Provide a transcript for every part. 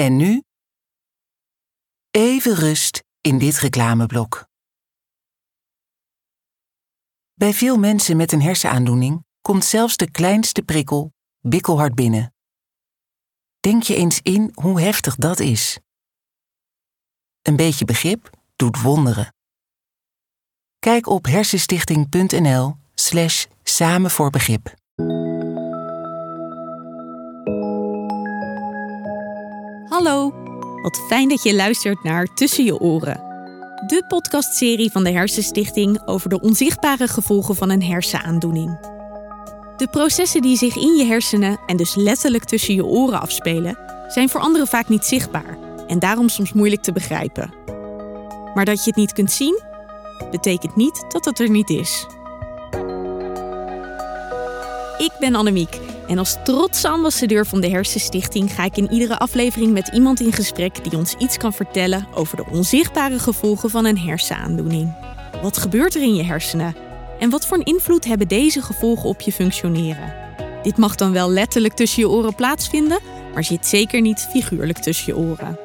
En nu? Even rust in dit reclameblok. Bij veel mensen met een hersenaandoening komt zelfs de kleinste prikkel bikkelhard binnen. Denk je eens in hoe heftig dat is. Een beetje begrip doet wonderen. Kijk op hersenstichting.nl slash samen voor begrip. Hallo, wat fijn dat je luistert naar Tussen je oren. De podcastserie van de Hersenstichting over de onzichtbare gevolgen van een hersenaandoening. De processen die zich in je hersenen en dus letterlijk tussen je oren afspelen, zijn voor anderen vaak niet zichtbaar en daarom soms moeilijk te begrijpen. Maar dat je het niet kunt zien, betekent niet dat het er niet is. Ik ben Annemiek en als trotse ambassadeur van de Hersenstichting ga ik in iedere aflevering met iemand in gesprek die ons iets kan vertellen over de onzichtbare gevolgen van een hersenaandoening. Wat gebeurt er in je hersenen? En wat voor een invloed hebben deze gevolgen op je functioneren? Dit mag dan wel letterlijk tussen je oren plaatsvinden, maar zit zeker niet figuurlijk tussen je oren.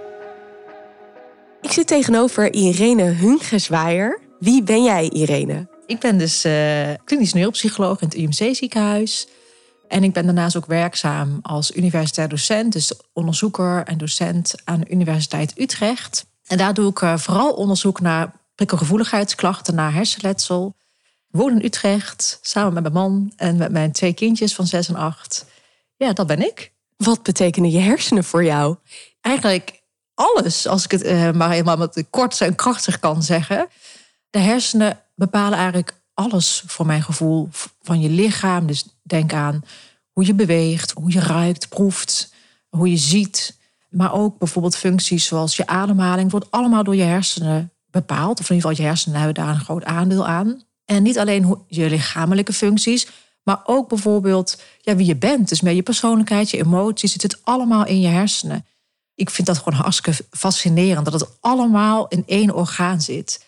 Ik zit tegenover Irene Hungeswaaier. Wie ben jij, Irene? Ik ben dus uh, klinisch neuropsycholoog in het UMC ziekenhuis. En ik ben daarnaast ook werkzaam als universitair docent, dus onderzoeker en docent aan de Universiteit Utrecht. En daar doe ik uh, vooral onderzoek naar prikkelgevoeligheidsklachten, naar hersenletsel. Ik woon in Utrecht samen met mijn man en met mijn twee kindjes van zes en acht. Ja, dat ben ik. Wat betekenen je hersenen voor jou? Eigenlijk alles, als ik het uh, maar helemaal met kort en krachtig kan zeggen. De hersenen bepalen eigenlijk alles voor mijn gevoel van je lichaam. Dus denk aan hoe je beweegt, hoe je ruikt, proeft, hoe je ziet. Maar ook bijvoorbeeld functies zoals je ademhaling wordt allemaal door je hersenen bepaald. Of in ieder geval je hersenen hebben daar een groot aandeel aan. En niet alleen je lichamelijke functies, maar ook bijvoorbeeld ja, wie je bent. Dus met je persoonlijkheid, je emoties, het zit allemaal in je hersenen. Ik vind dat gewoon hartstikke fascinerend dat het allemaal in één orgaan zit.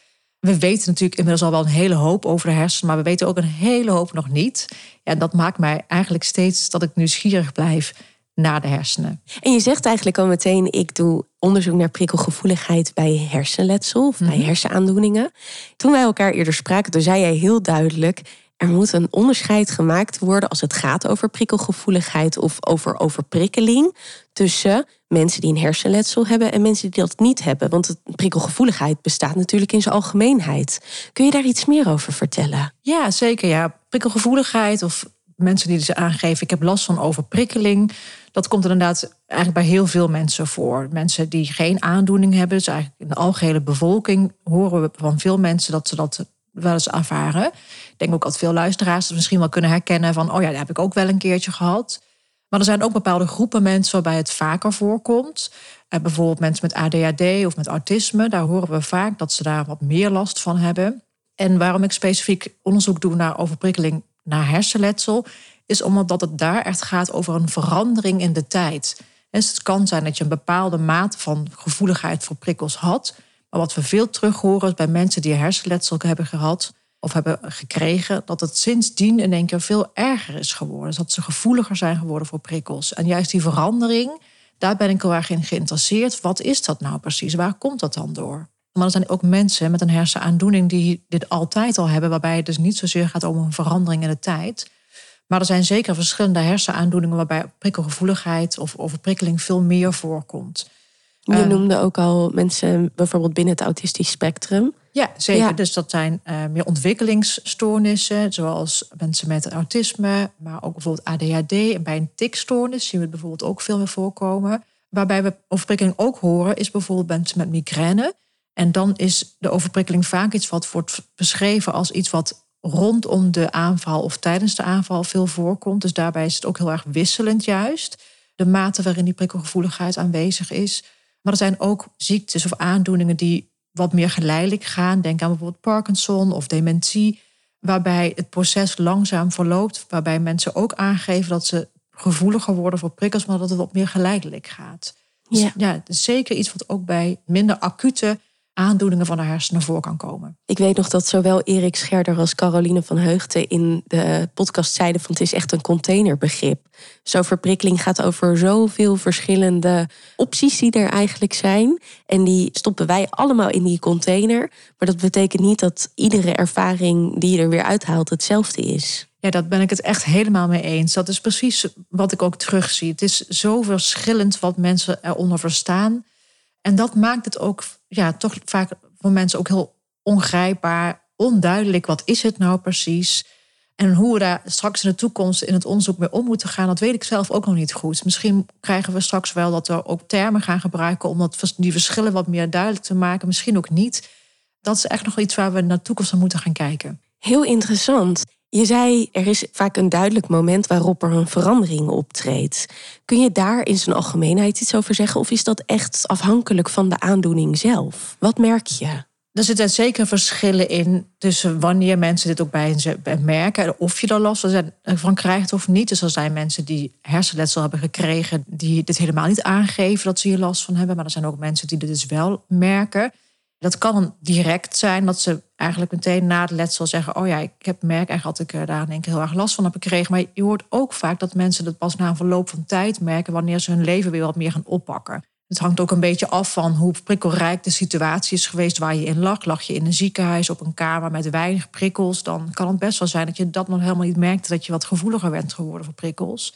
We weten natuurlijk inmiddels al wel een hele hoop over de hersenen, maar we weten ook een hele hoop nog niet. Ja, en dat maakt mij eigenlijk steeds dat ik nieuwsgierig blijf naar de hersenen. En je zegt eigenlijk al meteen: ik doe onderzoek naar prikkelgevoeligheid bij hersenletsel of bij mhm. hersenaandoeningen. Toen wij elkaar eerder spraken, toen zei jij heel duidelijk: er moet een onderscheid gemaakt worden als het gaat over prikkelgevoeligheid of over overprikkeling tussen mensen die een hersenletsel hebben en mensen die dat niet hebben. Want prikkelgevoeligheid bestaat natuurlijk in zijn algemeenheid. Kun je daar iets meer over vertellen? Ja, zeker. Ja. Prikkelgevoeligheid of mensen die ze dus aangeven, ik heb last van overprikkeling. Dat komt inderdaad eigenlijk bij heel veel mensen voor. Mensen die geen aandoening hebben, dus eigenlijk in de algehele bevolking horen we van veel mensen dat ze dat wel eens ervaren. Ik denk ook dat veel luisteraars het misschien wel kunnen herkennen van, oh ja, dat heb ik ook wel een keertje gehad. Maar er zijn ook bepaalde groepen mensen waarbij het vaker voorkomt. En bijvoorbeeld mensen met ADHD of met autisme. Daar horen we vaak dat ze daar wat meer last van hebben. En waarom ik specifiek onderzoek doe naar overprikkeling naar hersenletsel, is omdat het daar echt gaat over een verandering in de tijd. Dus het kan zijn dat je een bepaalde mate van gevoeligheid voor prikkels had. Maar wat we veel terug horen bij mensen die hersenletsel hebben gehad, of hebben gekregen, dat het sindsdien in één keer veel erger is geworden. Dus dat ze gevoeliger zijn geworden voor prikkels. En juist die verandering, daar ben ik heel erg in geïnteresseerd. Wat is dat nou precies? Waar komt dat dan door? Maar er zijn ook mensen met een hersenaandoening die dit altijd al hebben, waarbij het dus niet zozeer gaat om een verandering in de tijd. Maar er zijn zeker verschillende hersenaandoeningen waarbij prikkelgevoeligheid of overprikkeling veel meer voorkomt. Je ehm, noemde ook al mensen bijvoorbeeld binnen het autistisch spectrum. Ja, zeker. Dus dat zijn uh, meer ontwikkelingsstoornissen, zoals mensen met autisme, maar ook bijvoorbeeld ADHD. En bij een tikstoornis zien we het bijvoorbeeld ook veel meer voorkomen. Waarbij we overprikkeling ook horen, is bijvoorbeeld mensen met migraine. En dan is de overprikkeling vaak iets wat wordt beschreven als iets wat rondom de aanval of tijdens de aanval veel voorkomt. Dus daarbij is het ook heel erg wisselend juist. De mate waarin die prikkelgevoeligheid aanwezig is. Maar er zijn ook ziektes of aandoeningen die wat meer geleidelijk gaan. Denk aan bijvoorbeeld Parkinson of dementie, waarbij het proces langzaam verloopt, waarbij mensen ook aangeven dat ze gevoeliger worden voor prikkels, maar dat het wat meer geleidelijk gaat. Dus ja, ja zeker iets wat ook bij minder acute aandoeningen van de hersenen voor kan komen. Ik weet nog dat zowel Erik Scherder als Caroline van Heugten in de podcast zeiden van het is echt een containerbegrip. Zo verprikkeling gaat over zoveel verschillende opties die er eigenlijk zijn. En die stoppen wij allemaal in die container. Maar dat betekent niet dat iedere ervaring die je er weer uithaalt hetzelfde is. Ja, dat ben ik het echt helemaal mee eens. Dat is precies wat ik ook terugzie. Het is zo verschillend wat mensen eronder verstaan. En dat maakt het ook ja, toch vaak voor mensen ook heel ongrijpbaar, onduidelijk. Wat is het nou precies? En hoe we daar straks in de toekomst in het onderzoek mee om moeten gaan, dat weet ik zelf ook nog niet goed. Misschien krijgen we straks wel dat we ook termen gaan gebruiken om dat, die verschillen wat meer duidelijk te maken. Misschien ook niet. Dat is echt nog iets waar we naar de toekomst aan moeten gaan kijken. Heel interessant. Je zei, er is vaak een duidelijk moment waarop er een verandering optreedt. Kun je daar in zijn algemeenheid iets over zeggen? Of is dat echt afhankelijk van de aandoening zelf? Wat merk je? Er zitten zeker verschillen in tussen wanneer mensen dit ook bij merken. Of je er last van krijgt of niet. Dus er zijn mensen die hersenletsel hebben gekregen... die dit helemaal niet aangeven dat ze hier last van hebben. Maar er zijn ook mensen die dit dus wel merken. Dat kan direct zijn dat ze eigenlijk meteen na het letsel zeggen: Oh ja, ik heb merk eigenlijk had ik eh, daar keer heel erg last van heb gekregen. Maar je hoort ook vaak dat mensen dat pas na een verloop van tijd merken wanneer ze hun leven weer wat meer gaan oppakken. Het hangt ook een beetje af van hoe prikkelrijk de situatie is geweest waar je in lag. Lag je in een ziekenhuis op een kamer met weinig prikkels, dan kan het best wel zijn dat je dat nog helemaal niet merkte, dat je wat gevoeliger bent geworden voor prikkels.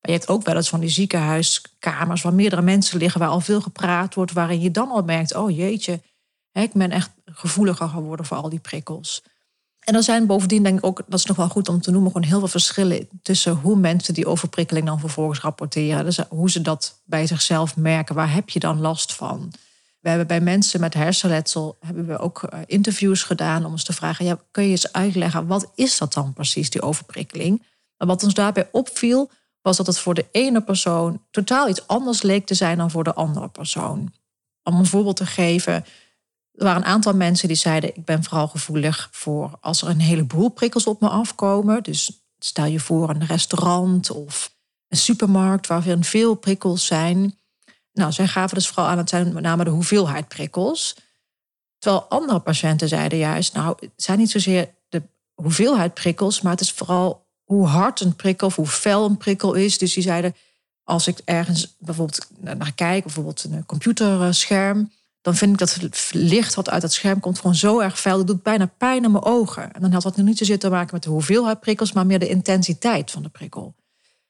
Maar je hebt ook wel eens van die ziekenhuiskamers waar meerdere mensen liggen, waar al veel gepraat wordt, waarin je dan al merkt: oh jeetje, ik ben echt gevoeliger geworden voor al die prikkels. En er zijn bovendien, denk ik ook, dat is nog wel goed om te noemen, gewoon heel veel verschillen tussen hoe mensen die overprikkeling dan vervolgens rapporteren. Dus hoe ze dat bij zichzelf merken. Waar heb je dan last van? We hebben bij mensen met hersenletsel hebben we ook eh, interviews gedaan om eens te vragen: ja, kun je eens uitleggen wat is dat dan precies, die overprikkeling? En wat ons daarbij opviel, was dat het voor de ene persoon totaal iets anders leek te zijn dan voor de andere persoon. Om een voorbeeld te geven, er waren een aantal mensen die zeiden: Ik ben vooral gevoelig voor als er een heleboel prikkels op me afkomen. Dus stel je voor een restaurant of een supermarkt waarin veel prikkels zijn. Nou, zij gaven dus vooral aan het zijn met name de hoeveelheid prikkels. Terwijl andere patiënten zeiden juist: Nou, het zijn niet zozeer de hoeveelheid prikkels, maar het is vooral hoe hard een prikkel of hoe fel een prikkel is. Dus die zeiden: Als ik ergens bijvoorbeeld naar kijk, bijvoorbeeld een computerscherm dan vind ik dat het licht wat uit het scherm komt gewoon zo erg fel. Dat doet bijna pijn aan mijn ogen. En dan had dat niet zozeer te maken met de hoeveelheid prikkels, maar meer de intensiteit van de prikkel.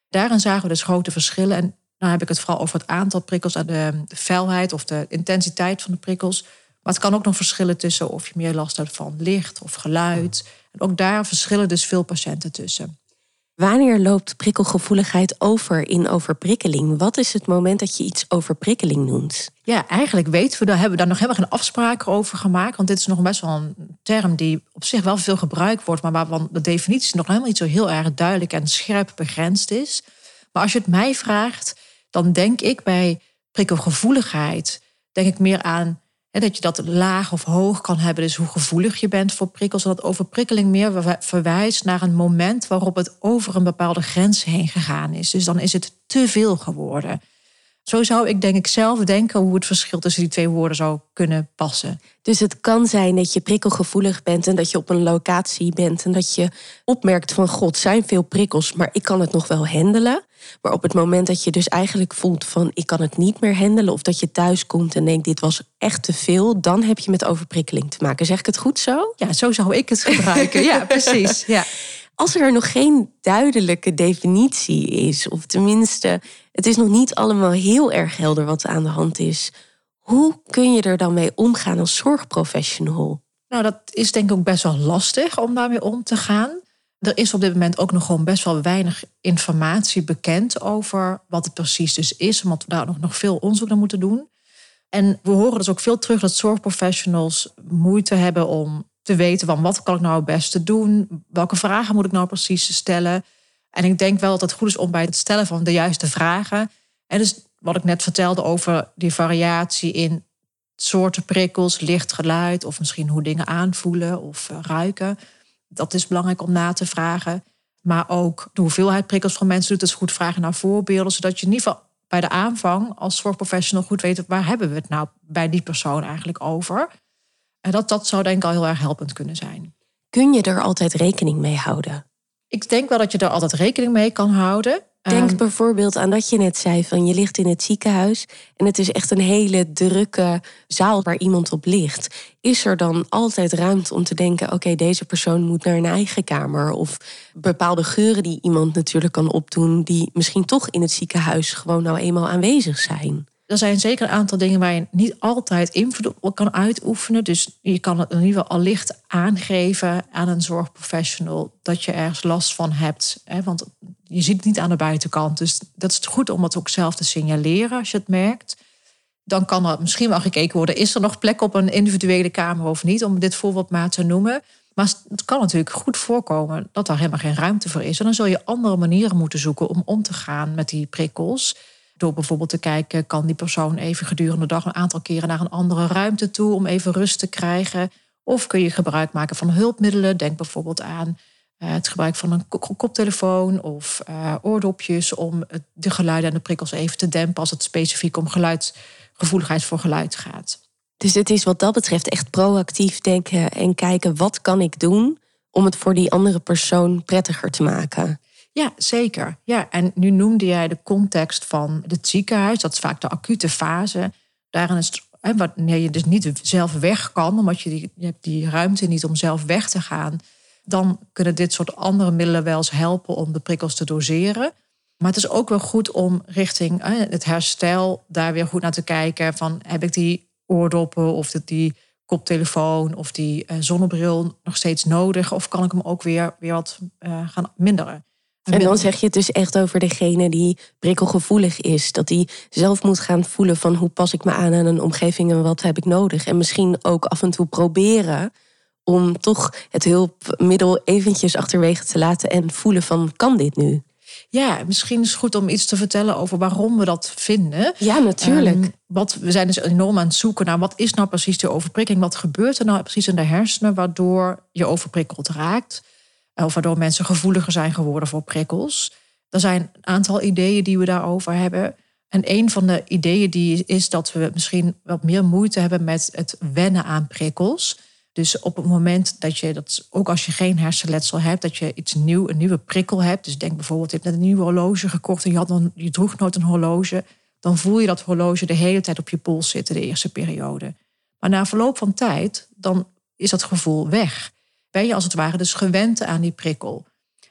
Daarin zagen we dus grote verschillen. En dan heb ik het vooral over het aantal prikkels de felheid of de intensiteit van de prikkels. Maar het kan ook nog verschillen tussen of je meer last hebt van licht of geluid. En ook daar verschillen dus veel patiënten tussen. Wanneer loopt prikkelgevoeligheid over in overprikkeling? Wat is het moment dat je iets overprikkeling noemt? Ja, eigenlijk weten we, daar hebben we daar nog helemaal geen afspraken over gemaakt. Want dit is nog best wel een term die op zich wel veel gebruikt wordt, maar waarvan de definitie nog helemaal niet zo heel erg duidelijk en scherp begrensd is. Maar als je het mij vraagt, dan denk ik bij prikkelgevoeligheid, denk ik meer aan dat je dat laag of hoog kan hebben, dus hoe gevoelig je bent voor prikkels. En dat overprikkeling meer verwijst naar een moment waarop het over een bepaalde grens heen gegaan is. Dus dan is het te veel geworden. Zo zou ik denk ik zelf denken hoe het verschil tussen die twee woorden zou kunnen passen. Dus het kan zijn dat je prikkelgevoelig bent en dat je op een locatie bent en dat je opmerkt van god, zijn veel prikkels, maar ik kan het nog wel handelen. Maar op het moment dat je dus eigenlijk voelt van ik kan het niet meer handelen of dat je thuis komt en denkt dit was echt te veel, dan heb je met overprikkeling te maken. Zeg ik het goed zo? Ja, zo zou ik het gebruiken. ja, precies. Ja. Als er nog geen duidelijke definitie is, of tenminste, het is nog niet allemaal heel erg helder wat aan de hand is, hoe kun je er dan mee omgaan als zorgprofessional? Nou, dat is denk ik ook best wel lastig om daarmee om te gaan. Er is op dit moment ook nog gewoon best wel weinig informatie bekend over wat het precies dus is, omdat we daar nog, nog veel onderzoek naar moeten doen. En we horen dus ook veel terug dat zorgprofessionals moeite hebben om te weten van wat kan ik nou het beste doen, welke vragen moet ik nou precies stellen. En ik denk wel dat het goed is om bij het stellen van de juiste vragen. En dus wat ik net vertelde over die variatie in soorten prikkels, licht, geluid of misschien hoe dingen aanvoelen of eh, ruiken. Dat is belangrijk om na te vragen. Maar ook de hoeveelheid prikkels van mensen doet. Dus goed vragen naar voorbeelden. Zodat je in ieder geval bij de aanvang als zorgprofessional goed weet waar hebben we het nou bij die persoon eigenlijk over. En dat, dat zou denk ik al heel erg helpend kunnen zijn. Kun je er altijd rekening mee houden? Ik denk wel dat je er altijd rekening mee kan houden. Denk Ehm, bijvoorbeeld aan dat je net zei van je ligt in het ziekenhuis en het is echt een hele drukke zaal waar iemand op ligt. Is er dan altijd ruimte om te denken, oké, deze persoon moet naar een eigen kamer? Of bepaalde geuren die iemand natuurlijk kan opdoen, die misschien toch in het ziekenhuis gewoon nou eenmaal aanwezig zijn? Er zijn zeker een aantal dingen waar je niet altijd invloed op kan uitoefenen. Dus je kan het in ieder geval allicht aangeven aan een zorgprofessional dat je ergens last van hebt. Want je ziet het niet aan de buitenkant. Dus dat is goed om het ook zelf te signaleren als je het merkt. Dan kan er misschien wel gekeken worden: is er nog plek op een individuele kamer of niet? Om dit voorbeeld maar te noemen. Maar het kan natuurlijk goed voorkomen dat daar helemaal geen ruimte voor is. En dan zul je andere manieren moeten zoeken om om te gaan met die prikkels. Door bijvoorbeeld te kijken, kan die persoon even gedurende de dag een aantal keren naar een andere ruimte toe om even rust te krijgen? Of kun je gebruik maken van hulpmiddelen? Denk bijvoorbeeld aan eh, het gebruik van een ko- koptelefoon of eh, oordopjes om de geluiden en de prikkels even te dempen als het specifiek om geluid, gevoeligheid voor geluid gaat. Dus het is wat dat betreft echt proactief denken en kijken wat kan ik doen om het voor die andere persoon prettiger te maken. Ja, zeker. Ja, en nu noemde jij de context van het ziekenhuis. Dat is vaak de acute fase. Daarin is wanneer je dus niet zelf weg kan, omdat je, die, je hebt die ruimte niet om zelf weg te gaan, dan kunnen dit soort andere middelen wel eens helpen om de prikkels te doseren. Maar het is ook wel goed om richting het herstel daar weer goed naar te kijken. Van heb ik die oordoppen of die- die koptelefoon of die eh, zonnebril nog steeds nodig? Of kan ik hem ook weer, weer wat eh, gaan minderen? En dan zeg je het dus echt over degene die prikkelgevoelig is. Dat die zelf moet gaan voelen van hoe pas ik me aan aan een omgeving en wat heb ik nodig. En misschien ook af en toe proberen om toch het hulpmiddel eventjes achterwege te laten en voelen van kan dit nu? Ja, misschien is het goed om iets te vertellen over waarom we dat vinden. Ja, natuurlijk. Ehm, wat, we zijn dus enorm aan het zoeken naar wat is nou precies de overprikkeling? Wat gebeurt er nou precies in de hersenen waardoor je overprikkeld raakt? Of waardoor mensen gevoeliger zijn geworden voor prikkels. Er zijn een aantal ideeën die we daarover hebben. En een van de ideeën die is dat we misschien wat meer moeite hebben met het wennen aan prikkels. Dus op het moment dat je, dat, ook als je geen hersenletsel hebt, dat je iets nieuw, een nieuwe prikkel hebt. Dus denk bijvoorbeeld, je hebt net een nieuw horloge gekocht en je, had dan, je droeg nooit een horloge. Dan voel je dat horloge de hele tijd op je pols zitten, de eerste periode. Maar na verloop van tijd, dan is dat gevoel weg. Ben je als het ware dus gewend aan die prikkel.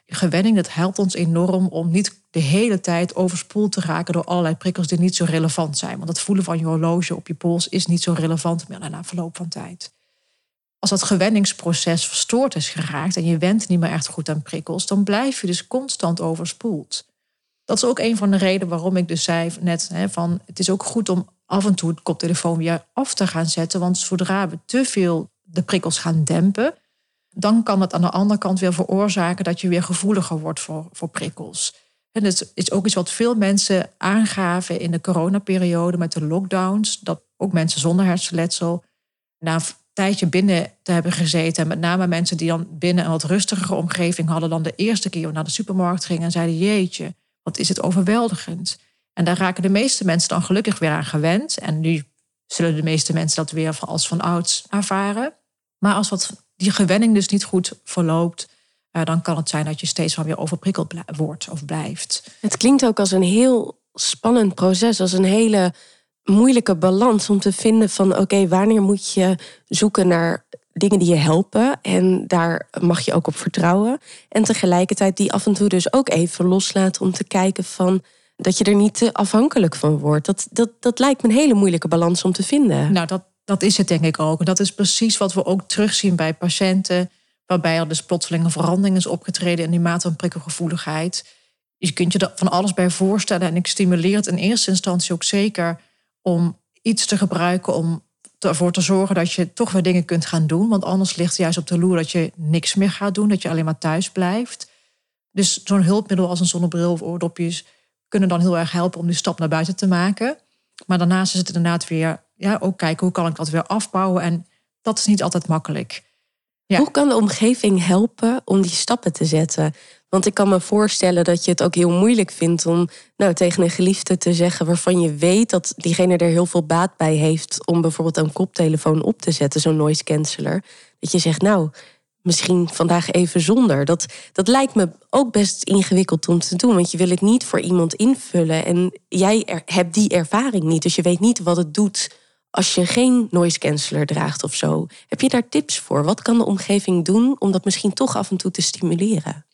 Gewenning, dat helpt ons enorm om niet de hele tijd overspoeld te raken door allerlei prikkels die niet zo relevant zijn. Want het voelen van je horloge op je pols is niet zo relevant meer na verloop van tijd. Als dat gewenningsproces verstoord is geraakt en je went niet meer echt goed aan prikkels, dan blijf je dus constant overspoeld. Dat is ook een van de redenen waarom ik dus zei net hè, van het is ook goed om af en toe het koptelefoon weer af te gaan zetten. Want zodra we te veel de prikkels gaan dempen, dan kan het aan de andere kant weer veroorzaken dat je weer gevoeliger wordt voor, voor prikkels. En het is ook iets wat veel mensen aangaven in de coronaperiode met de lockdowns. Dat ook mensen zonder hersenletsel na een tijdje binnen te hebben gezeten. En met name mensen die dan binnen een wat rustigere omgeving hadden dan de eerste keer naar de supermarkt gingen en zeiden: Jeetje, wat is het overweldigend. En daar raken de meeste mensen dan gelukkig weer aan gewend. En nu zullen de meeste mensen dat weer als van ouds ervaren. Maar als wat die gewenning dus niet goed verloopt, uh, dan kan het zijn dat je steeds wel weer overprikkeld wordt of blijft. Het klinkt ook als een heel spannend proces, als een hele moeilijke balans om te vinden van oké, okay, wanneer moet je zoeken naar dingen die je helpen en daar mag je ook op vertrouwen. En tegelijkertijd die af en toe dus ook even loslaten om te kijken van dat je er niet te afhankelijk van wordt. Dat, dat, dat lijkt me een hele moeilijke balans om te vinden. Nou, dat, dat is het denk ik ook. En dat is precies wat we ook terugzien bij patiënten, waarbij er dus plotseling een verandering is opgetreden in die mate van prikkelgevoeligheid. Je kunt je er van alles bij voorstellen. En ik stimuleer het in eerste instantie ook zeker om iets te gebruiken om ervoor te zorgen dat je toch weer dingen kunt gaan doen. Want anders ligt juist op de loer dat je niks meer gaat doen, dat je alleen maar thuis blijft. Dus zo'n hulpmiddel als een zonnebril of oordopjes kunnen dan heel erg helpen om die stap naar buiten te maken. Maar daarnaast is het inderdaad weer ja, ook kijken hoe kan ik dat weer afbouwen. En dat is niet altijd makkelijk. Hoe kan de omgeving helpen om die stappen te zetten? Want ik kan me voorstellen dat je het ook heel moeilijk vindt om nou, tegen een geliefde te zeggen waarvan je weet dat diegene er heel veel baat bij heeft om bijvoorbeeld een koptelefoon op te zetten, zo'n noise canceller. Dat je zegt, nou, misschien vandaag even zonder. Dat, dat lijkt me ook best ingewikkeld om te doen, want je wil het niet voor iemand invullen en jij hebt die ervaring niet, dus je weet niet wat het doet als je geen noise canceller draagt of zo. Heb je daar tips voor? Wat kan de omgeving doen om dat misschien toch af en toe te stimuleren?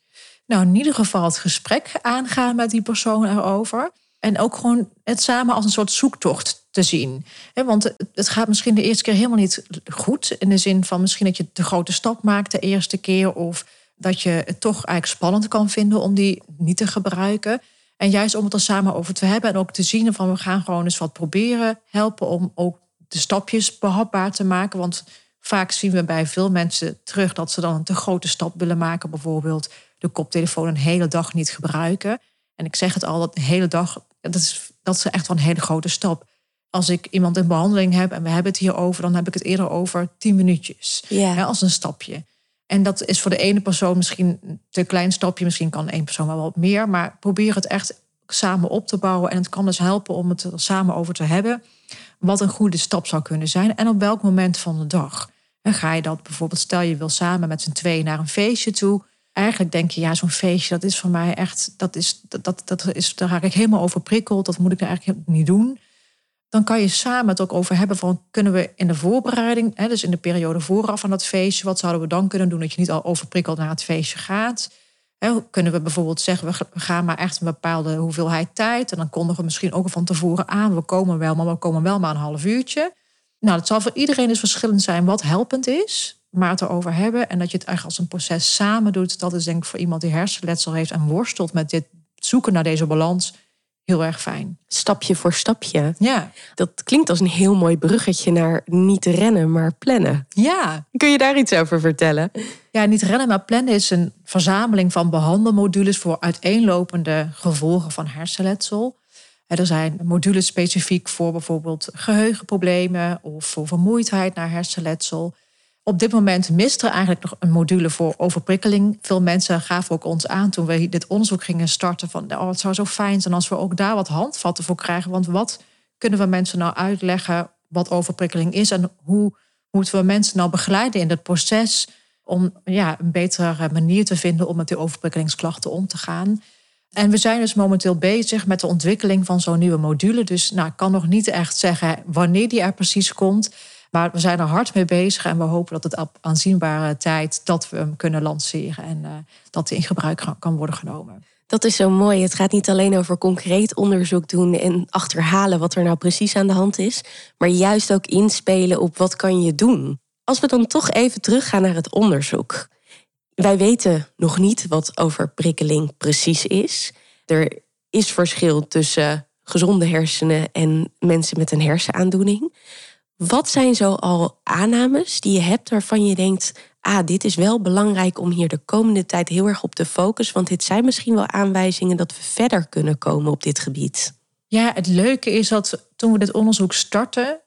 Nou, in ieder geval het gesprek aangaan met die persoon erover. En ook gewoon het samen als een soort zoektocht te zien. Want het gaat misschien de eerste keer helemaal niet goed. In de zin van misschien dat je de grote stap maakt de eerste keer. Of dat je het toch eigenlijk spannend kan vinden om die niet te gebruiken. En juist om het er samen over te hebben en ook te zien van we gaan gewoon eens wat proberen helpen om ook de stapjes behapbaar te maken. Want vaak zien we bij veel mensen terug dat ze dan een te grote stap willen maken. Bijvoorbeeld de koptelefoon een hele dag niet gebruiken. En ik zeg het al, dat de hele dag, dat is, dat is echt wel een hele grote stap. Als ik iemand in behandeling heb en we hebben het hier over, dan heb ik het eerder over tien minuutjes. Ja. als een stapje. En dat is voor de ene persoon misschien een te klein stapje. Misschien kan één persoon wel wat meer. Maar probeer het echt samen op te bouwen. En het kan dus helpen om het er samen over te hebben. Wat een goede stap zou kunnen zijn. En op welk moment van de dag. En ga je dat bijvoorbeeld, stel je wil samen met z'n tweeën naar een feestje toe eigenlijk denk je, ja, zo'n feestje, dat is voor mij echt, dat is, dat, dat, dat is, daar raak ik helemaal over prikkeld. Dat moet ik eigenlijk niet doen. Dan kan je samen het ook over hebben van, kunnen we in de voorbereiding, hè, dus in de periode vooraf aan dat feestje, wat zouden we dan kunnen doen dat je niet al overprikkeld naar het feestje gaat? Kunnen we bijvoorbeeld zeggen, we gaan maar echt een bepaalde hoeveelheid tijd en dan kondigen we misschien ook van tevoren aan, we komen wel, maar we komen wel maar een half uurtje. Nou, het zal voor iedereen dus verschillend zijn wat helpend is maar het erover hebben en dat je het eigenlijk als een proces samen doet, dat is denk ik voor iemand die hersenletsel heeft en worstelt met dit zoeken naar deze balans heel erg fijn. Stapje voor stapje. Ja. Dat klinkt als een heel mooi bruggetje naar niet rennen, maar plannen. Ja. Kun je daar iets over vertellen? Ja, niet rennen, maar plannen is een verzameling van behandelmodules voor uiteenlopende gevolgen van hersenletsel. Er zijn modules specifiek voor bijvoorbeeld geheugenproblemen of voor vermoeidheid naar hersenletsel. Op dit moment mist er eigenlijk nog een module voor overprikkeling. Veel mensen gaven ook ons aan toen we dit onderzoek gingen starten van oh, het zou zo fijn zijn als we ook daar wat handvatten voor krijgen. Want wat kunnen we mensen nou uitleggen wat overprikkeling is en hoe moeten we mensen nou begeleiden in het proces om ja, een betere manier te vinden om met die overprikkelingsklachten om te gaan. En we zijn dus momenteel bezig met de ontwikkeling van zo'n nieuwe module. Dus nou, ik kan nog niet echt zeggen wanneer die er precies komt. Maar we zijn er hard mee bezig en we hopen dat het op aanzienbare tijd dat we hem kunnen lanceren en uh, dat hij in gebruik kan worden genomen. Dat is zo mooi. Het gaat niet alleen over concreet onderzoek doen en achterhalen wat er nou precies aan de hand is, maar juist ook inspelen op wat kan je doen. Als we dan toch even teruggaan naar het onderzoek. Wij weten nog niet wat overprikkeling precies is. Er is verschil tussen gezonde hersenen en mensen met een hersenaandoening. Wat zijn zo al aannames die je hebt waarvan je denkt: ah, dit is wel belangrijk om hier de komende tijd heel erg op te focussen, want dit zijn misschien wel aanwijzingen dat we verder kunnen komen op dit gebied? Ja, het leuke is dat toen we dit onderzoek starten,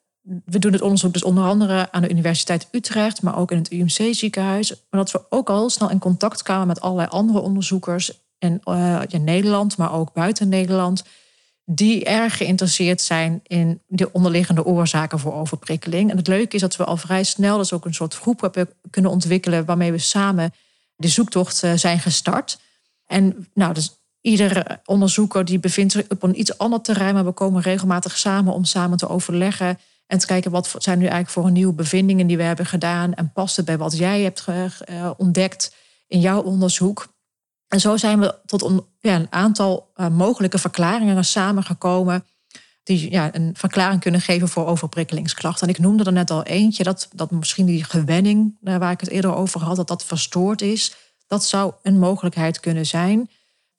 we doen het onderzoek dus onder andere aan de Universiteit Utrecht, maar ook in het UMC-ziekenhuis, maar dat we ook al snel in contact kwamen met allerlei andere onderzoekers in, uh, in Nederland, maar ook buiten Nederland die erg geïnteresseerd zijn in de onderliggende oorzaken voor overprikkeling. En het leuke is dat we al vrij snel dus ook een soort groep hebben kunnen ontwikkelen waarmee we samen de zoektocht eh, zijn gestart. En nou, dus iedere onderzoeker die bevindt zich op een iets ander terrein, maar we komen regelmatig samen om samen te overleggen en te kijken wat zijn nu eigenlijk voor nieuwe bevindingen die we hebben gedaan en past het bij wat jij hebt eh, ontdekt in jouw onderzoek. En zo zijn we tot een, ja, een aantal uh, mogelijke verklaringen samengekomen. Die ja, een verklaring kunnen geven voor overprikkelingsklachten. En ik noemde er net al eentje, dat, dat misschien die gewenning, uh, waar ik het eerder over had, dat dat verstoord is. Dat zou een mogelijkheid kunnen zijn.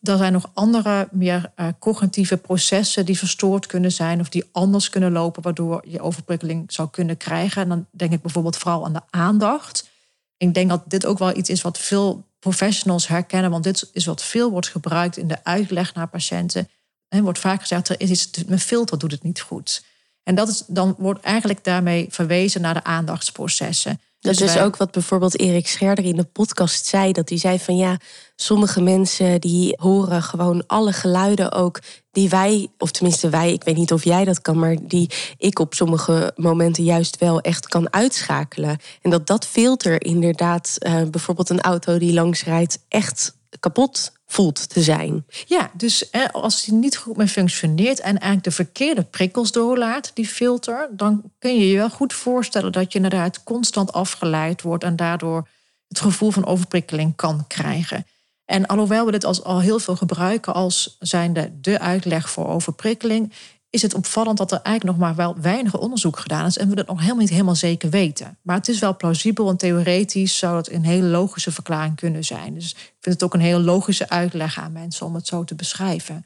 Er zijn nog andere, meer uh, cognitieve processen die verstoord kunnen zijn of die anders kunnen lopen, waardoor je overprikkeling zou kunnen krijgen. En dan denk ik bijvoorbeeld vooral aan de aandacht. Ik denk dat dit ook wel iets is wat veel professionals herkennen, want dit is wat veel wordt gebruikt in de uitleg naar patiënten. Er wordt vaak gezegd, er is iets, mijn filter doet het niet goed. En dat is, dan wordt eigenlijk daarmee verwezen naar de aandachtsprocessen. Dat Dus is wij- ook wat bijvoorbeeld Erik Scherder in de podcast zei. Dat hij zei van ja, sommige mensen die horen gewoon alle geluiden ook die wij, of tenminste wij, ik weet niet of jij dat kan, maar die ik op sommige momenten juist wel echt kan uitschakelen. En dat dat filter inderdaad eh, bijvoorbeeld een auto die langs rijdt echt kapot voelt te zijn. Ja, dus hè, als die niet goed meer functioneert en eigenlijk de verkeerde prikkels doorlaat, die filter, dan kun je je wel goed voorstellen dat je inderdaad constant afgeleid wordt en daardoor het gevoel van overprikkeling kan krijgen. En alhoewel we dit als, al heel veel gebruiken als zijnde de uitleg voor overprikkeling, is het opvallend dat er eigenlijk nog maar wel weinig onderzoek gedaan is en we dat nog helemaal niet helemaal zeker weten. Maar het is wel plausibel en theoretisch zou het een hele logische verklaring kunnen zijn. Dus ik vind het ook een hele logische uitleg aan mensen om het zo te beschrijven.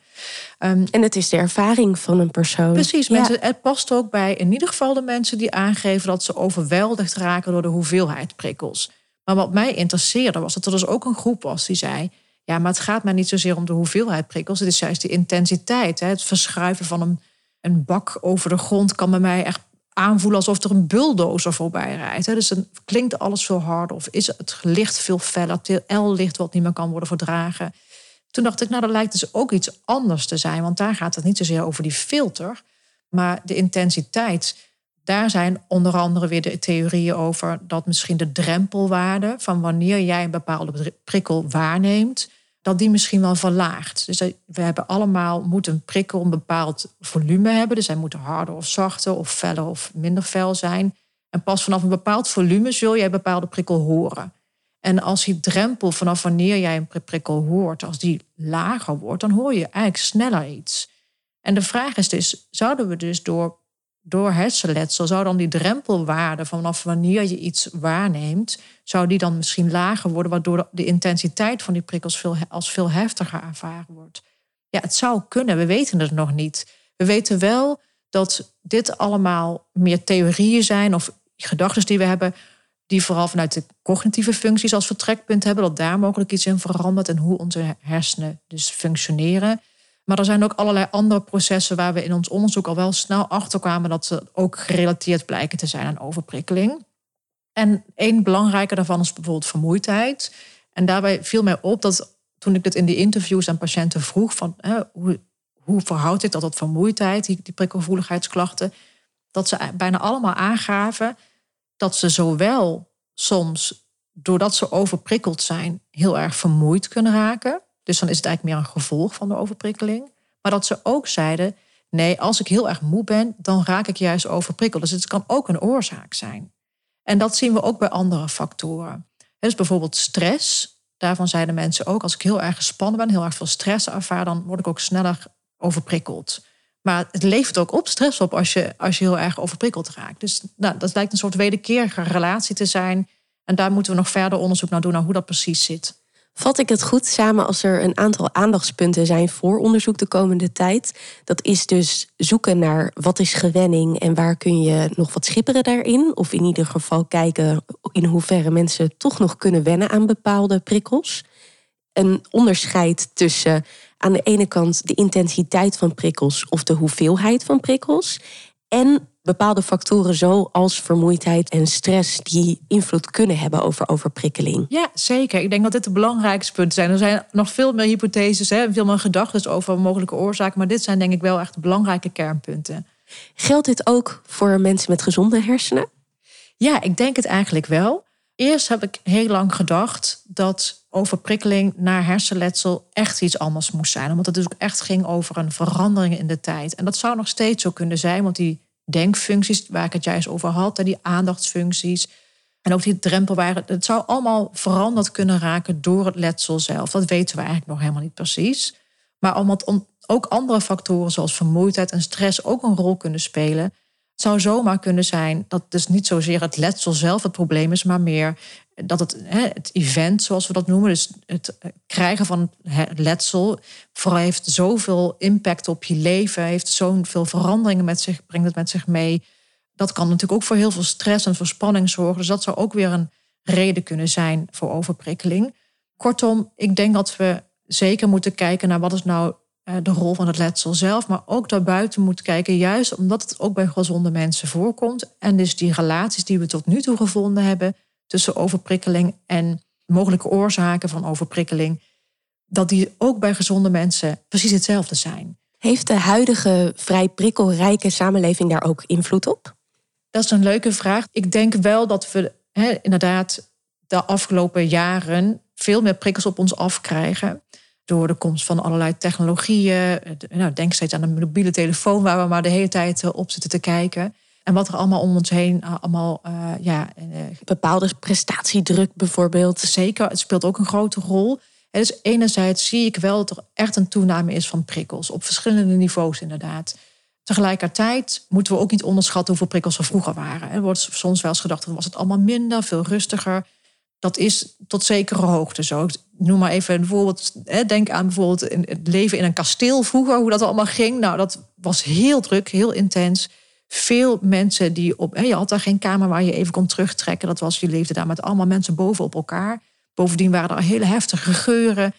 Ehm, En het is de ervaring van een persoon. Precies, Ja. mensen, het past ook bij in ieder geval de mensen die aangeven dat ze overweldigd raken door de hoeveelheid prikkels. Maar wat mij interesseerde was dat er dus ook een groep was die zei: Ja, maar het gaat mij niet zozeer om de hoeveelheid prikkels, het is juist de intensiteit. Hè? Het verschuiven van een, een bak over de grond kan bij mij echt aanvoelen alsof er een bulldozer voorbij rijdt. Dus dan klinkt alles veel harder of is het licht veel feller, TL-licht wat niet meer kan worden verdragen. Toen dacht ik, nou, dat lijkt dus ook iets anders te zijn. Want daar gaat het niet zozeer over die filter, maar de intensiteit. Daar zijn onder andere weer de theorieën over dat misschien de drempelwaarde van wanneer jij een bepaalde prikkel waarneemt, dat die misschien wel verlaagt. Dus we hebben allemaal moet een prikkel een bepaald volume hebben. Dus hij moet harder of zachter of feller of minder fel zijn. En pas vanaf een bepaald volume zul jij een bepaalde prikkel horen. En als die drempel vanaf wanneer jij een pri- prikkel hoort, als die lager wordt, dan hoor je eigenlijk sneller iets. En de vraag is dus, zouden we dus door, door hersenletsel, zou dan die drempelwaarde vanaf wanneer je iets waarneemt, zou die dan misschien lager worden, waardoor de- intensiteit van die prikkels veel, als veel heftiger ervaren wordt? Ja, het zou kunnen, we weten het nog niet. We weten wel dat dit allemaal meer theorieën zijn of gedachten die we hebben, die vooral vanuit de cognitieve functies als vertrekpunt hebben, dat daar mogelijk iets in verandert en hoe onze hersenen dus functioneren. Maar er zijn ook allerlei andere processen waar we in ons onderzoek al wel snel achter kwamen dat ze ook gerelateerd blijken te zijn aan overprikkeling. En een belangrijke daarvan is bijvoorbeeld vermoeidheid. En daarbij viel mij op dat toen ik dit in die interviews aan patiënten vroeg van hè, hoe, hoe verhoudt dit dat tot vermoeidheid, die, die prikkelgevoeligheidsklachten, dat ze bijna allemaal aangaven dat ze zowel soms, doordat ze overprikkeld zijn, heel erg vermoeid kunnen raken. Dus dan is het eigenlijk meer een gevolg van de overprikkeling. Maar dat ze ook zeiden, nee, als ik heel erg moe ben, dan raak ik juist overprikkeld. Dus het kan ook een oorzaak zijn. En dat zien we ook bij andere factoren. Dus bijvoorbeeld stress. Daarvan zeiden mensen ook, als ik heel erg gespannen ben, heel erg veel stress ervaar, dan word ik ook sneller overprikkeld. Maar het levert ook op stress op als je, als je heel erg overprikkeld raakt. Dus nou, dat lijkt een soort wederkerige relatie te zijn. En daar moeten we nog verder onderzoek naar doen naar hoe dat precies zit. Vat ik het goed samen als er een aantal aandachtspunten zijn voor onderzoek de komende tijd? Dat is dus zoeken naar wat is gewenning en waar kun je nog wat schipperen daarin? Of in ieder geval kijken in hoeverre mensen toch nog kunnen wennen aan bepaalde prikkels. Een onderscheid tussen aan de ene kant de intensiteit van prikkels of de hoeveelheid van prikkels. En bepaalde factoren zoals vermoeidheid en stress die invloed kunnen hebben over overprikkeling. Ja, zeker. Ik denk dat dit de belangrijkste punten zijn. Er zijn nog veel meer hypotheses, hè, veel meer gedachten over mogelijke oorzaken. Maar dit zijn denk ik wel echt belangrijke kernpunten. Geldt dit ook voor mensen met gezonde hersenen? Ja, ik denk het eigenlijk wel. Eerst heb ik heel lang gedacht dat overprikkeling naar hersenletsel echt iets anders moest zijn. Omdat het dus ook echt ging over een verandering in de tijd. En dat zou nog steeds zo kunnen zijn, want die denkfuncties waar ik het juist over had, die aandachtsfuncties en ook die drempelwaarde, het zou allemaal veranderd kunnen raken door het letsel zelf. Dat weten we eigenlijk nog helemaal niet precies. Maar ook andere factoren zoals vermoeidheid en stress ook een rol kunnen spelen, zou zomaar kunnen zijn dat dus niet zozeer het letsel zelf het probleem is, maar meer dat het, het event, zoals we dat noemen, dus het krijgen van het letsel, vooral heeft zoveel impact op je leven, heeft zoveel veranderingen met zich, brengt het met zich mee. Dat kan natuurlijk ook voor heel veel stress en voor spanning zorgen. Dus dat zou ook weer een reden kunnen zijn voor overprikkeling. Kortom, ik denk dat we zeker moeten kijken naar wat is nou eh, de rol van het letsel zelf, maar ook daarbuiten moeten kijken, juist omdat het ook bij gezonde mensen voorkomt. En dus die relaties die we tot nu toe gevonden hebben, tussen overprikkeling en mogelijke oorzaken van overprikkeling, dat die ook bij gezonde mensen precies hetzelfde zijn. Heeft de huidige vrij prikkelrijke samenleving daar ook invloed op? Dat is een leuke vraag. Ik denk wel dat we inderdaad de afgelopen jaren veel meer prikkels op ons afkrijgen. Door de komst van allerlei technologieën. Nou, denk steeds aan een mobiele telefoon waar we maar de hele tijd eh, op zitten te kijken. En wat er allemaal om ons heen eh, allemaal, uh, ja... Bepaalde prestatiedruk bijvoorbeeld. Zeker, het speelt ook een grote rol. En dus enerzijds zie ik wel dat er echt een toename is van prikkels. Op verschillende niveaus inderdaad. Tegelijkertijd moeten we ook niet onderschatten hoeveel prikkels er vroeger waren. Er wordt soms wel eens gedacht, dan was het allemaal minder, veel rustiger. Dat is tot zekere hoogte zo. Ik noem maar even een voorbeeld. Denk aan bijvoorbeeld het leven in een kasteel vroeger, hoe dat allemaal ging. Nou, dat was heel druk, heel intens. Veel mensen die op. Je had daar geen kamer waar je even kon terugtrekken. Dat was, je leefde daar met allemaal mensen boven op elkaar. Bovendien waren er hele heftige geuren.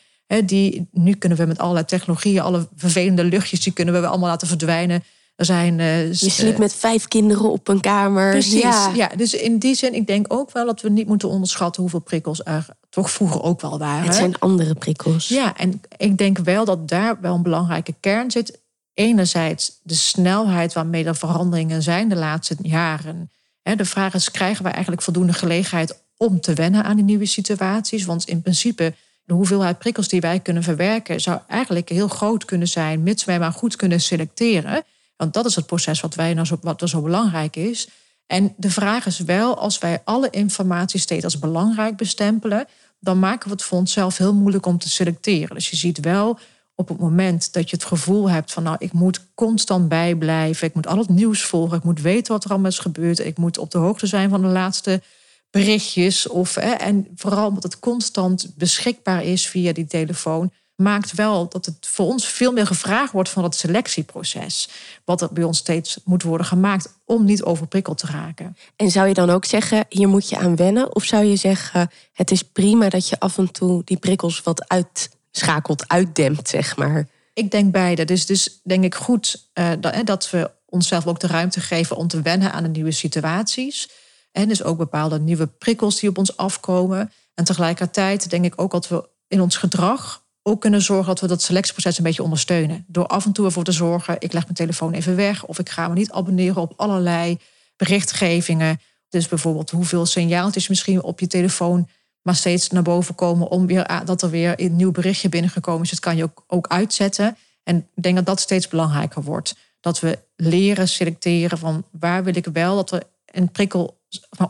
die, nu kunnen we met allerlei technologieën, alle vervelende luchtjes, die kunnen we allemaal laten verdwijnen. Er zijn, uh, je sliep met vijf kinderen op een kamer. Precies. Ja. ja. dus in die zin, ik denk ook wel dat we niet moeten onderschatten hoeveel prikkels er toch vroeger ook wel waren. Het zijn andere prikkels. Ja, en ik denk wel dat daar wel een belangrijke kern zit. Enerzijds de snelheid waarmee er veranderingen zijn de laatste jaren. De vraag is: krijgen we eigenlijk voldoende gelegenheid om te wennen aan die nieuwe situaties. Want in principe, de hoeveelheid prikkels die wij kunnen verwerken, zou eigenlijk heel groot kunnen zijn, mits wij maar goed kunnen selecteren. Want dat is het proces wat, wij nou zo, wat zo belangrijk is. En de vraag is wel, als wij alle informatie steeds als belangrijk bestempelen, dan maken we het voor onszelf heel moeilijk om te selecteren. Dus je ziet wel op het moment dat je het gevoel hebt van, nou, ik moet constant bijblijven, ik moet al het nieuws volgen, ik moet weten wat er allemaal is gebeurd, ik moet op de hoogte zijn van de laatste berichtjes. Of, hè, en vooral omdat het constant beschikbaar is via die telefoon, maakt wel dat het voor ons veel meer gevraagd wordt van het selectieproces. Wat er bij ons steeds moet worden gemaakt om niet overprikkeld te raken. En zou je dan ook zeggen, hier moet je aan wennen? Of zou je zeggen, het is prima dat je af en toe die prikkels wat uitschakelt, uitdempt, zeg maar? Ik denk beide. Dus, dus denk ik goed uh, dat, dat we onszelf ook de ruimte geven om te wennen aan de nieuwe situaties. En dus ook bepaalde nieuwe prikkels die op ons afkomen. En tegelijkertijd denk ik ook dat we in ons gedrag ook kunnen zorgen dat we dat selectieproces een beetje ondersteunen. Door af en toe ervoor te zorgen, ik leg mijn telefoon even weg of ik ga me niet abonneren op allerlei berichtgevingen. Dus bijvoorbeeld hoeveel signaaltjes misschien op je telefoon maar steeds naar boven komen om weer dat er weer een nieuw berichtje binnengekomen is. Dat kan je ook, ook uitzetten. En ik denk dat dat steeds belangrijker wordt. Dat we leren selecteren van waar wil ik wel dat er een prikkel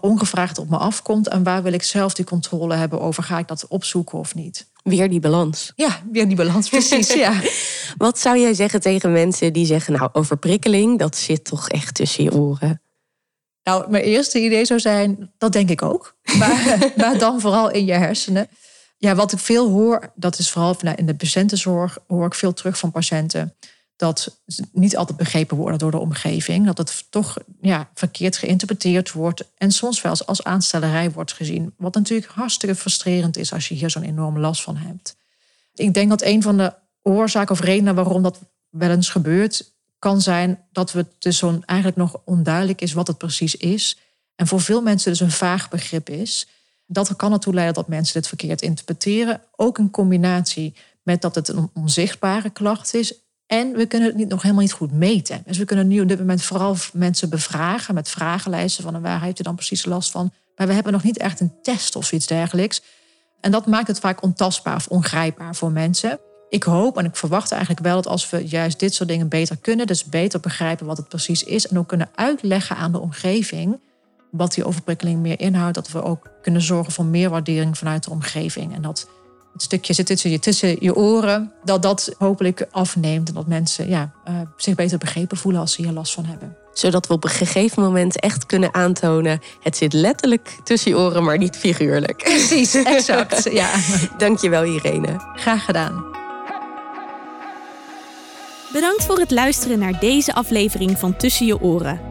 ongevraagd op me afkomt. En waar wil ik zelf die controle hebben over? Ga ik dat opzoeken of niet? Weer die balans. Ja, weer die balans, precies. ja. Wat zou jij zeggen tegen mensen die zeggen, nou, overprikkeling, dat zit toch echt tussen je oren? Nou, mijn eerste idee zou zijn, dat denk ik ook. Maar, maar dan vooral in je hersenen. Ja, wat ik veel hoor, dat is vooral in de patiëntenzorg, hoor ik veel terug van patiënten dat niet altijd begrepen worden door de omgeving. Dat het toch ja, verkeerd geïnterpreteerd wordt. En soms wel als aanstellerij wordt gezien. Wat natuurlijk hartstikke frustrerend is als je hier zo'n enorme last van hebt. Ik denk dat een van de oorzaken of redenen waarom dat wel eens gebeurt, kan zijn dat het dus zo'n eigenlijk nog onduidelijk is wat het precies is. En voor veel mensen dus een vaag begrip is. Dat kan ertoe leiden dat mensen dit verkeerd interpreteren. Ook in combinatie met dat het een onzichtbare klacht is en we kunnen het niet, nog helemaal niet goed meten. Dus we kunnen nu op dit moment vooral mensen bevragen met vragenlijsten van waar heeft u dan precies last van. Maar we hebben nog niet echt een test of iets dergelijks. En dat maakt het vaak ontastbaar of ongrijpbaar voor mensen. Ik hoop en ik verwacht eigenlijk wel dat als we juist dit soort dingen beter kunnen, dus beter begrijpen wat het precies is en ook kunnen uitleggen aan de omgeving wat die overprikkeling meer inhoudt, dat we ook kunnen zorgen voor meer waardering vanuit de omgeving. En dat het stukje zit tussen je, tussen je oren, dat dat hopelijk afneemt. En dat mensen ja, uh, zich beter begrepen voelen als ze hier last van hebben. Zodat we op een gegeven moment echt kunnen aantonen... het zit letterlijk tussen je oren, maar niet figuurlijk. Precies, exact. ja. Dankjewel Irene. Graag gedaan. Bedankt voor het luisteren naar deze aflevering van Tussen je oren.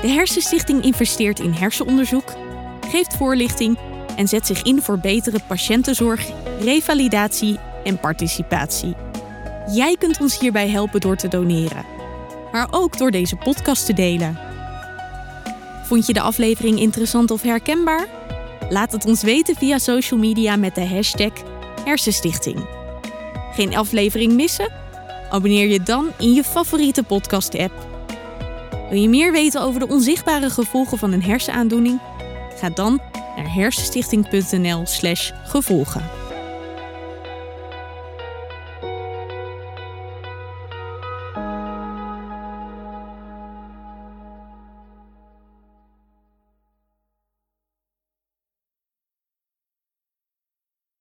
De Hersenstichting investeert in hersenonderzoek, geeft voorlichting en zet zich in voor betere patiëntenzorg, revalidatie en participatie. Jij kunt ons hierbij helpen door te doneren, maar ook door deze podcast te delen. Vond je de aflevering interessant of herkenbaar? Laat het ons weten via social media met de hashtag Hersenstichting. Geen aflevering missen? Abonneer je dan in je favoriete podcast-app. Wil je meer weten over de onzichtbare gevolgen van een hersenaandoening? Ga dan naar hersenstichting.nl/gevolgen.